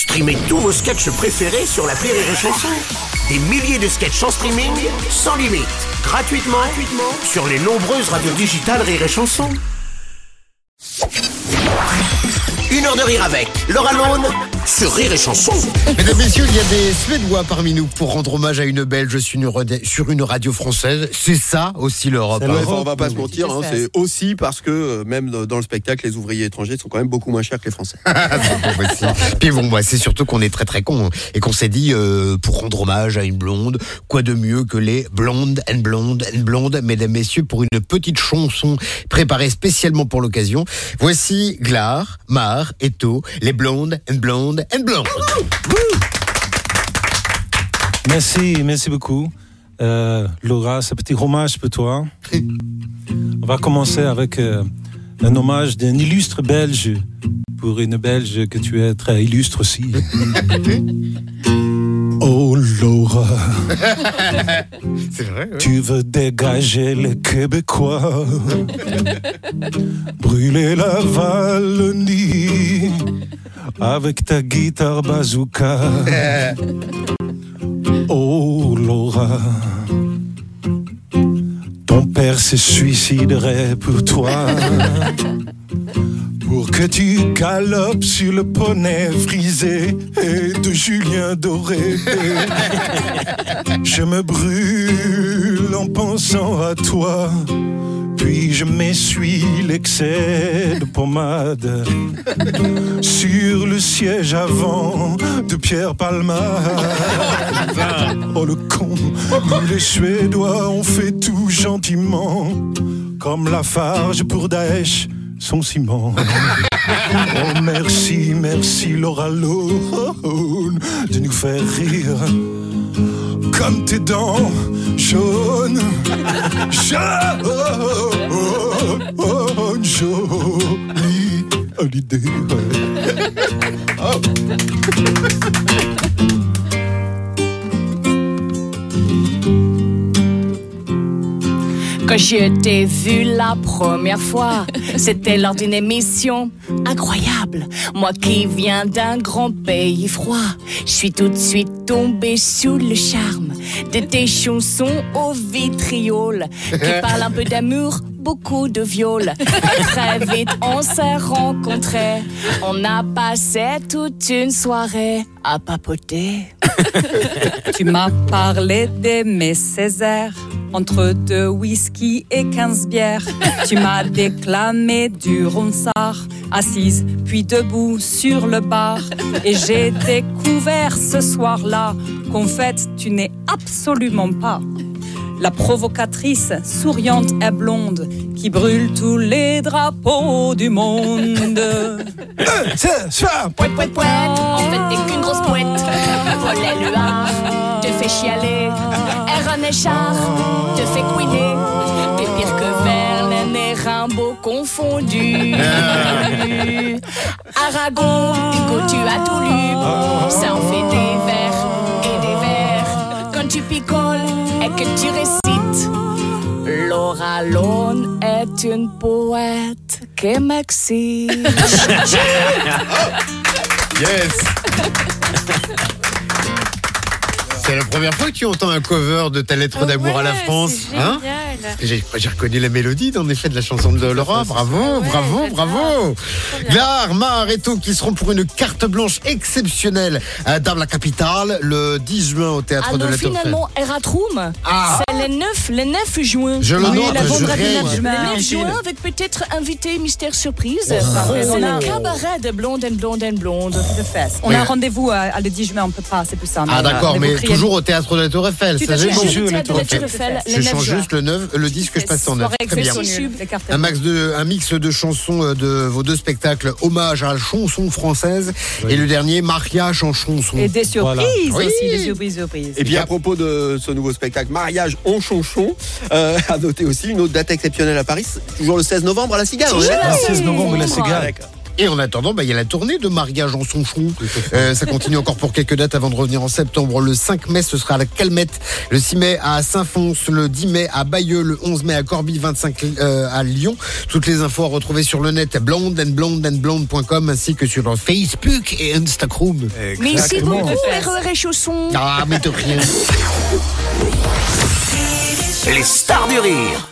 Streamez tous vos sketchs préférés sur la Rire et Chanson. Des milliers de sketchs en streaming, sans limite, gratuitement, sur les nombreuses radios digitales Rire et Chanson. Une heure de rire avec Laura Lone sur Rire et Chanson. Mesdames, Messieurs, il y a des Suédois parmi nous pour rendre hommage à une Belge sur une, radi- sur une radio française. C'est ça aussi l'Europe. hein. Enfin, on va pas se mentir, hein, c'est aussi parce que euh, même dans le spectacle, les ouvriers étrangers sont quand même beaucoup moins chers que les Français. C'est pas possible. Puis bon, bah, c'est surtout qu'on est très très con hein, et qu'on s'est dit euh, pour rendre hommage à une blonde, quoi de mieux que les blondes and blondes and blondes, mesdames messieurs, pour une petite chanson préparée spécialement pour l'occasion. Voici Glar, Mar, Eto, les blondes and blondes and blondes. Merci, merci beaucoup. Euh, Laura, ce petit hommage pour toi. On va commencer avec euh, un hommage d'un illustre Belge pour une Belge que tu es très illustre aussi. Laura, C'est vrai. ouais. tu veux dégager les Québécois, brûler la Wallonie avec ta guitare bazooka. Oh Laura, ton père se suiciderait pour toi. Que tu galopes sur le poney frisé et de Julien Doré. Je me brûle en pensant à toi. Puis je m'essuie l'excès de pommade sur le siège avant de Pierre Palma. Oh le con, les Suédois ont fait tout gentiment, comme la farge pour Daesh, son ciment. Oh merci, merci Laura Lone de nous faire rire. Comme tes dents jaunes, jaunes, jolie holiday. ouais. Quand je t'ai vu la première fois, c'était lors d'une émission incroyable. Moi qui viens d'un grand pays froid, je suis tout de suite tombée sous le charme de tes chansons au vitriol qui parlent un peu d'amour. Beaucoup de viol. Très vite, on s'est rencontrés. On a passé toute une soirée à papoter. Tu m'as parlé d'aimer Césaire entre deux whisky et quinze bières. Tu m'as déclamé du ronsard, assise puis debout sur le bar. Et j'ai découvert ce soir-là qu'en fait tu n'es absolument pas la provocatrice souriante et blonde qui brûle tous les drapeaux du monde. C'est ça. Pouette, pouette, pouette, en fait t'es qu'une grosse pouette. Paul Éluard te fait chialer. Aaron Echard te fait couiner. T'es pire que Verlaine et Rimbaud confondus. Aragon, Hugo, tu as tout lu. Ça en fait des vers Laura Lone est une poète qui m'excite. Yes. C'est la première fois que tu entends un cover de ta lettre d'amour à la France. hein J'ai reconnu la mélodie, en effet, de la chanson de Laura. Bravo, bravo, bravo. Glar, Mar et tout qui seront pour une carte blanche exceptionnelle euh, dans la capitale le 10 juin au théâtre Ah de non, la Tour Eiffel. finalement, Eratroom, Ah. c'est le 9, le 9 juin. Je le Oui, note, la je rêve. 9 juin. Le 9 juin, avec peut-être invité mystère surprise. Oh. C'est un cabaret de blondes and blondes and blondes. de fesses. On Oui. a un rendez-vous à, à le 10 juin, on peut pas, c'est plus ça. Ah d'accord, mais toujours au théâtre de la Tour Eiffel. Ça, à j'ai fait. bon. Je- Je la le Tour Tour Eiffel. Eiffel, Je le 9 change juste le 9, le 10 que je passe en 9. Soirée Très bien. Un, max de, un mix de chansons euh, de vos deux spectacles, hommage à la chanson française, et le dernier, mariage en chanson. Et des surprises Voilà. aussi, Oui. des surprises, surprises. Et puis à propos de ce nouveau spectacle Mariage en chonchon, euh, à noter aussi une autre date exceptionnelle à Paris, toujours le 16 novembre à la Cigale. Le 16 novembre, la Ah, cigale. Et en attendant, bah, il y a la tournée de Maria Janson-Chon. Euh, ça continue encore pour quelques dates avant de revenir en septembre. Le 5 mai, ce sera à la Calmette. Le 6 mai à Saint-Fons. Le 10 mai à Bayeux. Le 11 mai à Corbie. 25 euh, à Lyon. Toutes les infos à retrouver sur le net blonde and blonde and blonde.com ainsi que sur Facebook et Instagram. Merci beaucoup, RER et chaussons. Ah, mais de rien. Les stars du rire